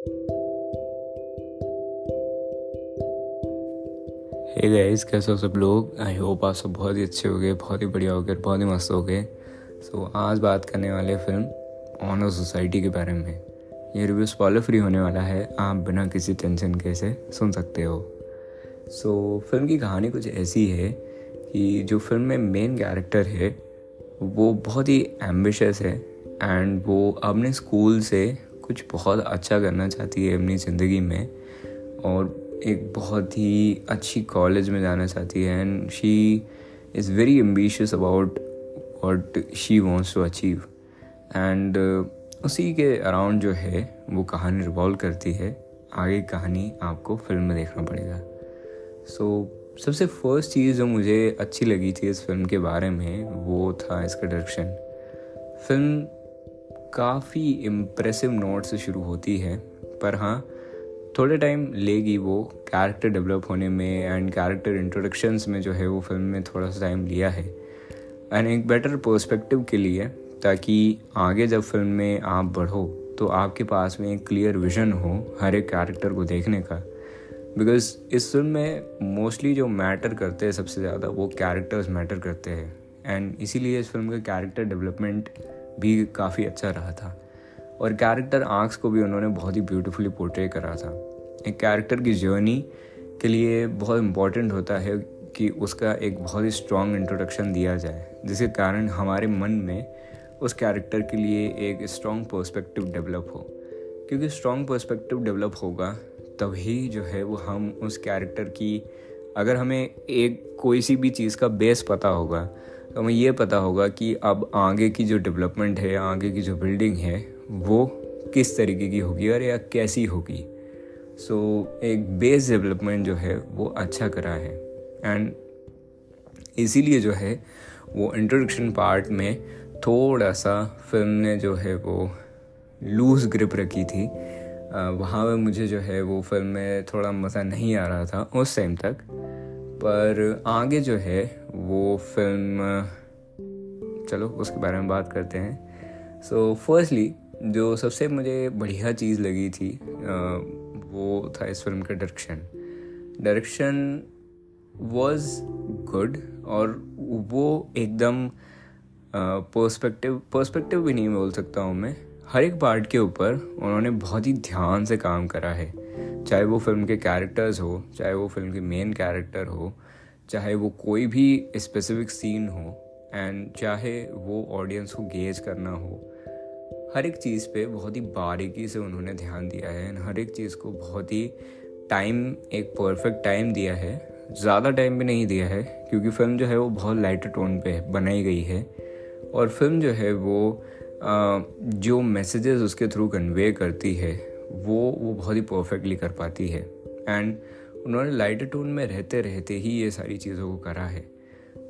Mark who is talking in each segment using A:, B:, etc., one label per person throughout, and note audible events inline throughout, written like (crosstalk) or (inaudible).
A: Hey guys कैसे हो सब लोग? आई होप आप सब बहुत ही अच्छे हो गए बहुत ही बढ़िया हो गए बहुत ही मस्त हो गए। सो so, आज बात करने वाले फ़िल्म ऑनर सोसाइटी के बारे में। ये रिव्यू स्पॉलर फ्री होने वाला है आप बिना किसी टेंशन के से सुन सकते हो। सो so, फ़िल्म की कहानी कुछ ऐसी है कि जो फ़िल्म में मेन कैरेक्टर है वो बहुत ही एम्बिशस है एंड वो अपने स्कूल से कुछ बहुत अच्छा करना चाहती है अपनी ज़िंदगी में और एक बहुत ही अच्छी कॉलेज में जाना चाहती है and she is very ambitious about what she wants to achieve and उसी के अराउंड जो है वो कहानी रिवॉल्व करती है। आगे कहानी आपको फ़िल्म में देखना पड़ेगा। सो so, सबसे फ़र्स्ट चीज़ जो मुझे अच्छी लगी थी इस फ़िल्म के बारे में वो था इसका डायरेक्शन फ़िल्म काफ़ी इम्प्रेसिव नोट से शुरू होती है, पर हाँ थोड़े टाइम लेगी वो कैरेक्टर डेवलप होने में एंड कैरेक्टर इंट्रोडक्शंस में जो है वो फ़िल्म में थोड़ा सा टाइम लिया है। एंड एक बेटर पर्सपेक्टिव के लिए, ताकि आगे जब फ़िल्म में आप बढ़ो तो आपके पास में एक क्लियर विजन हो हर एक कैरेक्टर को देखने का। बिकॉज़ इस फ़िल्म में मोस्टली जो मैटर करते हैं सबसे ज़्यादा, वो कैरेक्टर्स मैटर करते हैं। एंड इसीलिए इस फ़िल्म का कैरेक्टर डेवलपमेंट भी काफ़ी अच्छा रहा था। और कैरेक्टर आर्क्स को भी उन्होंने बहुत ही ब्यूटीफुली पोर्ट्रे करा था। एक कैरेक्टर की जर्नी के लिए बहुत इंपॉर्टेंट होता है कि उसका एक बहुत ही स्ट्रॉन्ग इंट्रोडक्शन दिया जाए, जिसके कारण हमारे मन में उस कैरेक्टर के लिए एक स्ट्रॉन्ग पर्सपेक्टिव डेवलप हो। क्योंकि स्ट्रॉन्ग पर्सपेक्टिव डेवलप होगा, तभी जो है वो हम उस कैरेक्टर की, अगर हमें एक कोई सी भी चीज़ का बेस पता होगा तो हमें ये पता होगा कि अब आगे की जो डेवलपमेंट है आगे की जो बिल्डिंग है वो किस तरीके की होगी और या कैसी होगी। सो so, एक बेस डेवलपमेंट जो है वो अच्छा करा है। एंड इसीलिए जो है वो इंट्रोडक्शन पार्ट में थोड़ा सा फ़िल्म ने जो है वो लूज ग्रिप रखी थी। वहाँ पर मुझे जो है वो फ़िल्म में थोड़ा मज़ा नहीं आ रहा था उस टाइम तक। पर आगे जो है वो फ़िल्म चलो उसके बारे में बात करते हैं। सो so, फर्स्टली जो सबसे मुझे बढ़िया चीज़ लगी थी वो था इस फ़िल्म का डायरेक्शन डायरेक्शन वॉज़ गुड और वो एकदम पर्सपेक्टिव पर्सपेक्टिव भी नहीं बोल सकता हूँ मैं। हर एक पार्ट के ऊपर उन्होंने बहुत ही ध्यान से काम करा है। चाहे वो फ़िल्म के कैरेक्टर्स हो, चाहे वो फ़िल्म के मेन कैरेक्टर हो, चाहे वो कोई भी स्पेसिफिक सीन हो एंड चाहे वो ऑडियंस को गेज करना हो, हर एक चीज़ पे बहुत ही बारीकी से उन्होंने ध्यान दिया है। एंड हर एक चीज़ को बहुत ही टाइम एक परफेक्ट टाइम दिया है। ज़्यादा टाइम भी नहीं दिया है, क्योंकि फ़िल्म जो है वो बहुत लाइट टोन पे बनाई गई है। और फ़िल्म जो है वो जो मैसेजेस उसके थ्रू कन्वे करती है वो वो बहुत ही परफेक्टली कर पाती है। एंड उन्होंने लाइटर टोन में रहते रहते ही ये सारी चीज़ों को करा है।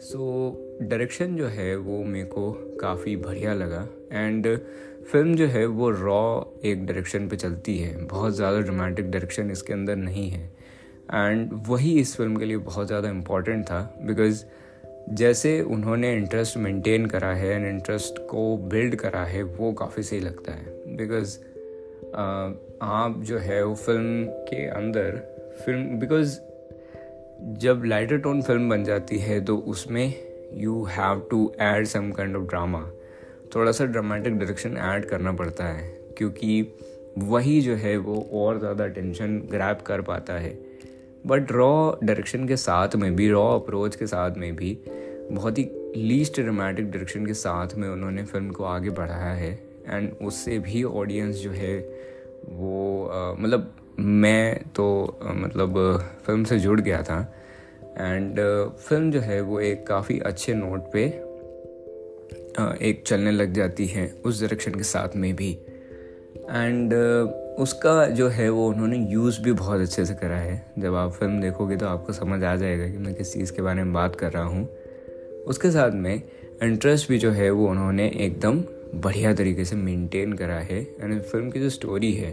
A: सो डायरेक्शन जो है वो मेरे को काफ़ी बढ़िया लगा। एंड फ़िल्म जो है वो रॉ एक डायरेक्शन पे चलती है। बहुत ज़्यादा ड्रामेटिक डायरेक्शन इसके अंदर नहीं है। एंड वही इस फ़िल्म के लिए बहुत ज़्यादा इंपॉर्टेंट था। बिकॉज़ जैसे उन्होंने इंटरेस्ट मेंटेन करा है एंड इंटरेस्ट को बिल्ड करा है, वो काफ़ी सही लगता है। बिकॉज़ आप जो है वो फ़िल्म के अंदर फ़िल्म बिकॉज़ जब लाइटर टोन फ़िल्म बन जाती है तो उसमें you have to add some kind of drama थोड़ा सा ड्रामेटिक डायरेक्शन ऐड करना पड़ता है, क्योंकि वही जो है वो और ज़्यादा टेंशन ग्रैप कर पाता है. बट रॉ डायरेक्शन के साथ में भी रॉ अप्रोच के साथ में भी बहुत ही लीस्ट ड्रामेटिक डायरेक्शन के साथ में उन्होंने फ़िल्म को आगे बढ़ाया है. एंड उससे भी ऑडियंस जो है वो मतलब मैं तो मतलब फ़िल्म से जुड़ गया था। एंड फ़िल्म जो है वो एक काफ़ी अच्छे नोट पे एक चलने लग जाती है उस डायरेक्शन के साथ में भी। एंड उसका जो है वो उन्होंने यूज़ भी बहुत अच्छे से करा है। जब आप फ़िल्म देखोगे तो आपको समझ आ जाएगा कि मैं किस चीज़ के बारे में बात कर रहा हूँ। उसके साथ में इंटरेस्ट भी जो है वो उन्होंने एकदम बढ़िया तरीके से मेंटेन करा है एंड फ़िल्म की जो स्टोरी है,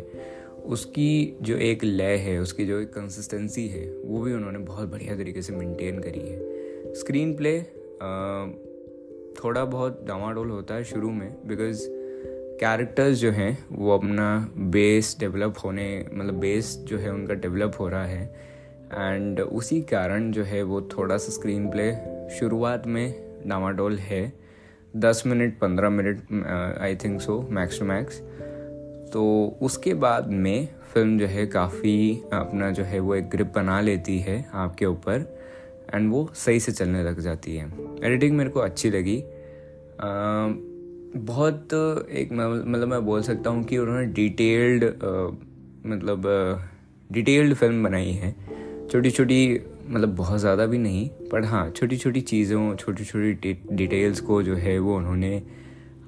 A: उसकी जो एक लय है, उसकी जो एक कंसिस्टेंसी है, वो भी उन्होंने बहुत बढ़िया तरीके से मेंटेन करी है। स्क्रीन प्ले थोड़ा बहुत डामाडोल होता है शुरू में बिकॉज़ कैरेक्टर्स जो हैं, वो अपना बेस डेवलप होने मतलब बेस जो है उनका डेवलप हो रहा है एंड उसी कारण जो है वो थोड़ा सा स्क्रीन प्ले शुरुआत में डामाडोल है। दस मिनट पंद्रह minute I think so max two max तो उसके बाद में फ़िल्म जो है काफ़ी अपना जो है वो एक ग्रिप बना लेती है आपके ऊपर एंड वो सही से चलने लग जाती है। एडिटिंग मेरे को अच्छी लगी। आ, बहुत एक मतलब मैं बोल सकता हूँ कि उन्होंने डिटेल्ड मतलब डिटेल्ड फ़िल्म बनाई है। छोटी छोटी मतलब बहुत ज़्यादा भी नहीं पर हाँ छोटी छोटी चीज़ों छोटी छोटी डिटेल्स को जो है वो उन्होंने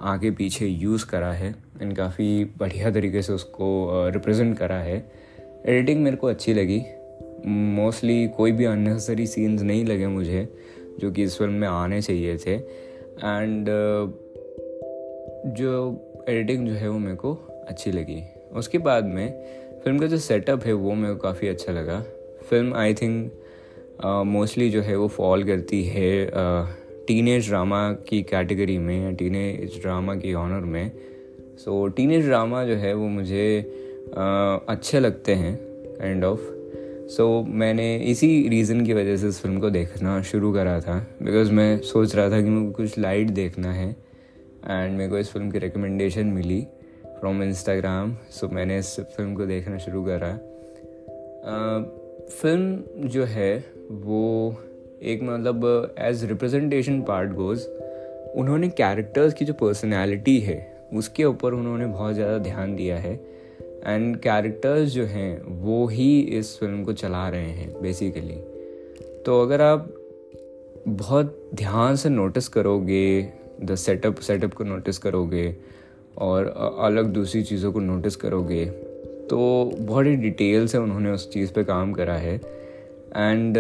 A: आगे पीछे यूज़ करा है एंड काफ़ी बढ़िया तरीके से उसको रिप्रेजेंट करा है। एडिटिंग मेरे को अच्छी लगी। मोस्टली कोई भी अननेसेसरी सीन्स नहीं लगे मुझे, जो कि इस फ़िल्म में आने चाहिए थे। एंड जो एडिटिंग जो है वो मेरे को अच्छी लगी। उसके बाद में फ़िल्म का जो सेटअप है वो मेरे को काफ़ी अच्छा लगा। फ़िल्म आई थिंक मोस्टली जो है वो फॉल करती है टीनेज ड्रामा की कैटेगरी में या टीनेज ड्रामा की ऑनर में। सो टीनेज ड्रामा जो है वो मुझे uh, अच्छे लगते हैं काइंड ऑफ़ सो मैंने इसी रीज़न की वजह से इस फ़िल्म को देखना शुरू करा था बिकॉज़ मैं सोच रहा था कि मुझे कुछ लाइट देखना है एंड मेरे को इस फ़िल्म की रिकमेंडेशन मिली फ्रॉम इंस्टाग्राम सो मैंने इस फ़िल्म को देखना शुरू करा। फ़िल्म जो है, वो एक मतलब एज रिप्रेजेंटेशन पार्ट गोज़ उन्होंने कैरेक्टर्स की जो पर्सनैलिटी है, उसके ऊपर उन्होंने बहुत ज़्यादा ध्यान दिया है। एंड कैरेक्टर्स जो हैं, वो ही इस फ़िल्म को चला रहे हैं बेसिकली तो अगर आप बहुत ध्यान से नोटिस करोगे द सेटअप सेटअप को नोटिस करोगे, और अलग दूसरी चीज़ों को नोटिस करोगे तो बहुत ही डिटेल से उन्होंने उस चीज़ पे काम करा है। एंड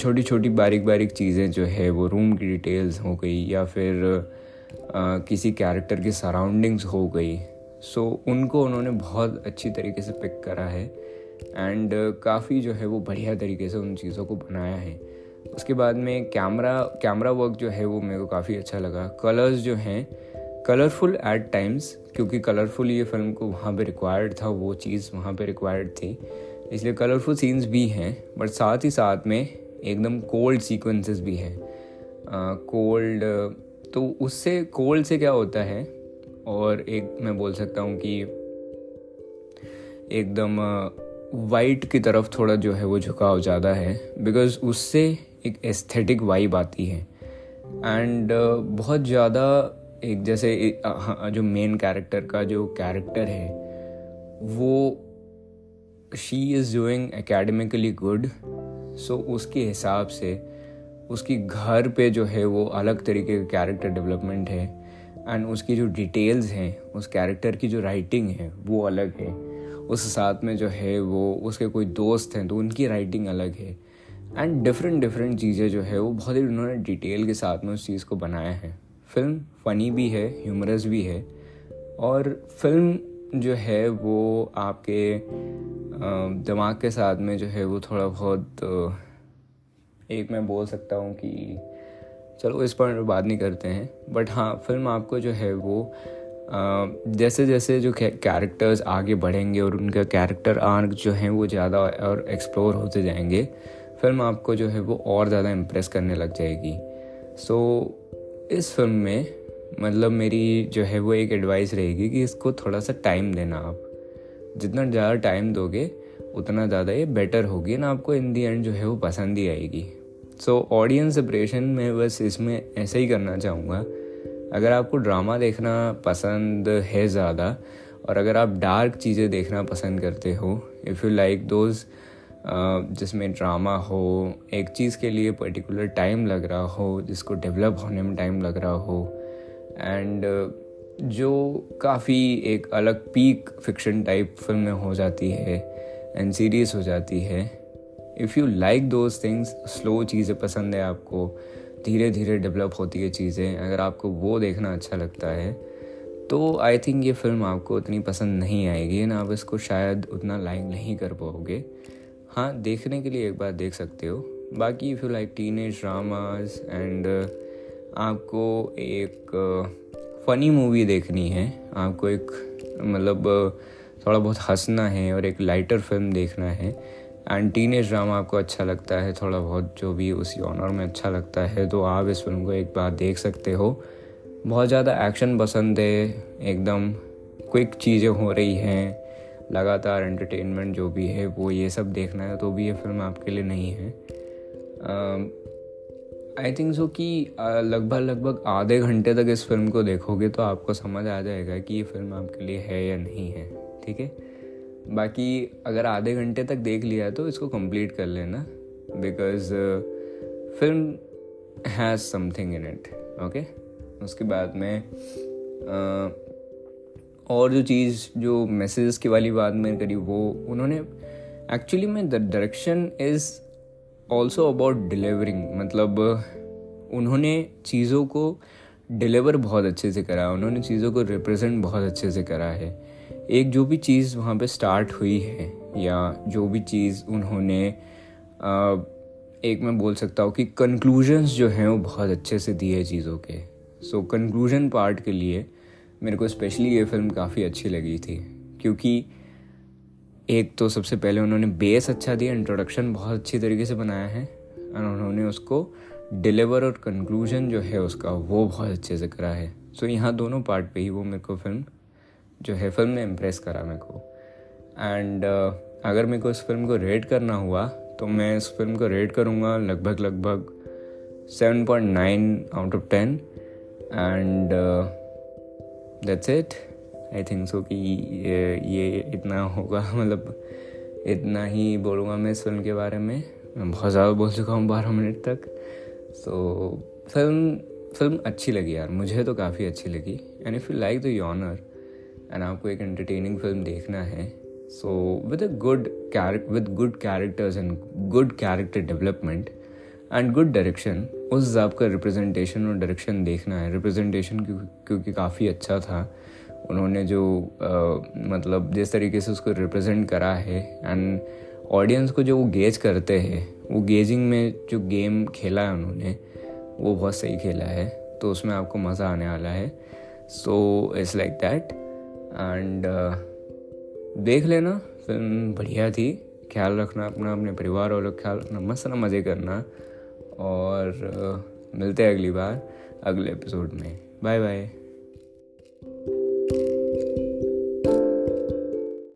A: छोटी छोटी बारीक बारीक चीज़ें जो है वो रूम की डिटेल्स हो गई या फिर आ, किसी कैरेक्टर की सराउंडिंग्स हो गई। सो so, उनको उन्होंने बहुत अच्छी तरीके से पिक करा है। एंड काफ़ी जो है वो बढ़िया तरीके से उन चीज़ों को बनाया है। उसके बाद में कैमरा कैमरा वर्क जो है वो मेरे को काफ़ी अच्छा लगा। कलर्स जो हैं कलरफुल एट टाइम्स क्योंकि कलरफुल ये फ़िल्म को वहाँ पे रिक्वायर्ड था वो चीज़ वहाँ पे रिक्वायर्ड थी। इसलिए कलरफुल सीन्स भी हैं बट साथ ही साथ में एकदम कोल्ड सीक्वेंसेस भी हैं। कोल्ड uh, तो उससे कोल्ड से क्या होता है? और एक मैं बोल सकता हूँ कि एकदम वाइट uh, की तरफ़ थोड़ा जो है वो झुकाव ज़्यादा है बिकॉज़ उससे एक एस्थेटिक वाइब आती है। एंड बहुत ज़्यादा एक जैसे जो मेन कैरेक्टर का जो कैरेक्टर है, वो she is doing academically good so उसके हिसाब से, उसकी घर पे जो है वो अलग तरीके का कैरेक्टर डेवलपमेंट है एंड उसकी जो डिटेल्स हैं, उस कैरेक्टर की जो राइटिंग है, वो अलग है। उस साथ में जो है वो, उसके कोई दोस्त हैं तो उनकी राइटिंग अलग है। एंड डिफरेंट डिफरेंट चीज़ें जो है वो बहुत ही उन्होंने डिटेल के साथ में उस चीज़ को बनाया है। फ़िल्म फ़नी भी है ह्यूमरस भी है। और फ़िल्म जो है वो आपके दिमाग के साथ में जो है वो थोड़ा बहुत एक मैं बोल सकता हूँ कि चलो इस पर बात नहीं करते हैं। बट हाँ फ़िल्म आपको जो है वो जैसे जैसे जो कैरेक्टर्स आगे बढ़ेंगे और उनका कैरेक्टर आर्क जो हैं वो ज़्यादा और एक्सप्लोर होते जाएँगे फ़िल्म आपको जो है वो और ज़्यादा इम्प्रेस करने लग जाएगी। सो so, इस फ़िल्म में मतलब मेरी जो है वो एक एडवाइस रहेगी कि इसको थोड़ा सा टाइम देना आप। जितना ज़्यादा टाइम दोगे, उतना ज़्यादा ये बेटर होगी ना आपको इन दी एंड जो है वो पसंद ही आएगी। सो ऑडियंस सेपरेशन में बस इसमें ऐसे ही करना चाहूँगा। अगर आपको ड्रामा देखना पसंद है ज़्यादा, और अगर आप डार्क चीज़ें देखना पसंद करते हो इफ़ यू लाइक दोज जिसमें ड्रामा हो, एक चीज़ के लिए पर्टिकुलर टाइम लग रहा हो, जिसको डेवलप होने में टाइम लग रहा हो एंड जो काफ़ी एक अलग पीक फिक्शन टाइप फ़िल्में हो जाती है एंड सीरीज़ हो जाती है if you like those things slow चीज़ें पसंद है आपको धीरे धीरे डेवलप होती है चीज़ें, अगर आपको वो देखना अच्छा लगता है तो आई थिंक ये फ़िल्म आपको उतनी पसंद नहीं आएगी, ना आप इसको शायद उतना लाइक नहीं कर पाओगे हाँ देखने के लिए एक बार देख सकते हो। बाकी if you like teenage dramas and आपको एक फ़नी मूवी देखनी है। आपको एक मतलब थोड़ा बहुत हंसना है और एक लाइटर फ़िल्म देखना है। एंड टीन एज ड्रामा आपको अच्छा लगता है, थोड़ा बहुत जो भी उसी ऑनर में अच्छा लगता है तो आप इस फ़िल्म को एक बार देख सकते हो। बहुत ज़्यादा एक्शन पसंद है, एकदम क्विक चीज़ें हो रही हैं। लगातार एंटरटेनमेंट जो भी है वो ये सब देखना है तो भी ये फ़िल्म आपके लिए नहीं है। आई थिंक सो कि लगभग लगभग आधे घंटे तक इस फ़िल्म को देखोगे तो आपको समझ आ जाएगा कि ये फ़िल्म आपके लिए है या नहीं है ठीक है? बाकी अगर आधे घंटे तक देख लिया तो इसको कंप्लीट कर लेना because film has something in it okay उसके बाद में uh, और जो चीज़, जो मैसेज की वाली बात मैंने करी, वो उन्होंने एक्चुअली में the direction is also about delivering मतलब उन्होंने चीज़ों को डिलीवर बहुत अच्छे से करा उन्होंने चीज़ों को रिप्रेजेंट बहुत अच्छे से करा है। एक जो भी चीज़ वहाँ पे स्टार्ट हुई है, या जो भी चीज़ उन्होंने एक मैं बोल सकता हूँ कि कंक्लूजन्स जो हैं, वो बहुत अच्छे से दिए चीज़ों के। सो कंक्लूजन पार्ट के लिए मेरे को स्पेशली ये फ़िल्म काफ़ी अच्छी लगी थी। क्योंकि एक तो सबसे पहले उन्होंने बेस अच्छा दिया इंट्रोडक्शन बहुत अच्छी तरीके से बनाया है और उन्होंने उसको डिलीवर और कंक्लूजन जो है उसका वो बहुत अच्छे से करा है। सो so, यहाँ दोनों पार्ट पे ही वो मेरे को फ़िल्म जो है फ़िल्म ने इम्प्रेस करा मेरे को। एंड uh, अगर मेरे को इस फ़िल्म को रेट करना हुआ तो मैं इस फ़िल्म को रेट करूँगा लगभग लगभग seven point nine out of ten and that's it I think so कि ये इतना होगा। (laughs) मतलब इतना ही बोलूँगा मैं इस फ़िल्म के बारे में। मैं बहुत ज़्यादा बोल चुका हूँ बारह मिनट तक। सो so, फ़िल्म फ़िल्म अच्छी लगी यार। मुझे तो काफ़ी अच्छी लगी। And if you like the genre and आपको एक एंटरटेनिंग फ़िल्म देखना है so with a good character with good characters and good character development and good direction उस हिसाब का रिप्रेजेंटेशन और डायरेक्शन देखना है। रिप्रेजेंटेशन क्योंकि काफ़ी अच्छा था। उन्होंने जो आ, मतलब जिस तरीके से उसको रिप्रेजेंट करा है एंड ऑडियंस को जो वो गेज करते हैं वो गेजिंग में जो गेम खेला है उन्होंने वो बहुत सही खेला है। तो उसमें आपको मज़ा आने वाला है। So it's like that and देख लेना फ़िल्म बढ़िया थी। ख्याल रखना अपना अपने परिवार वालों का ख्याल रखना मस्त ना मज़े करना। और मिलते हैं अगली बार अगले एपिसोड में। Bye bye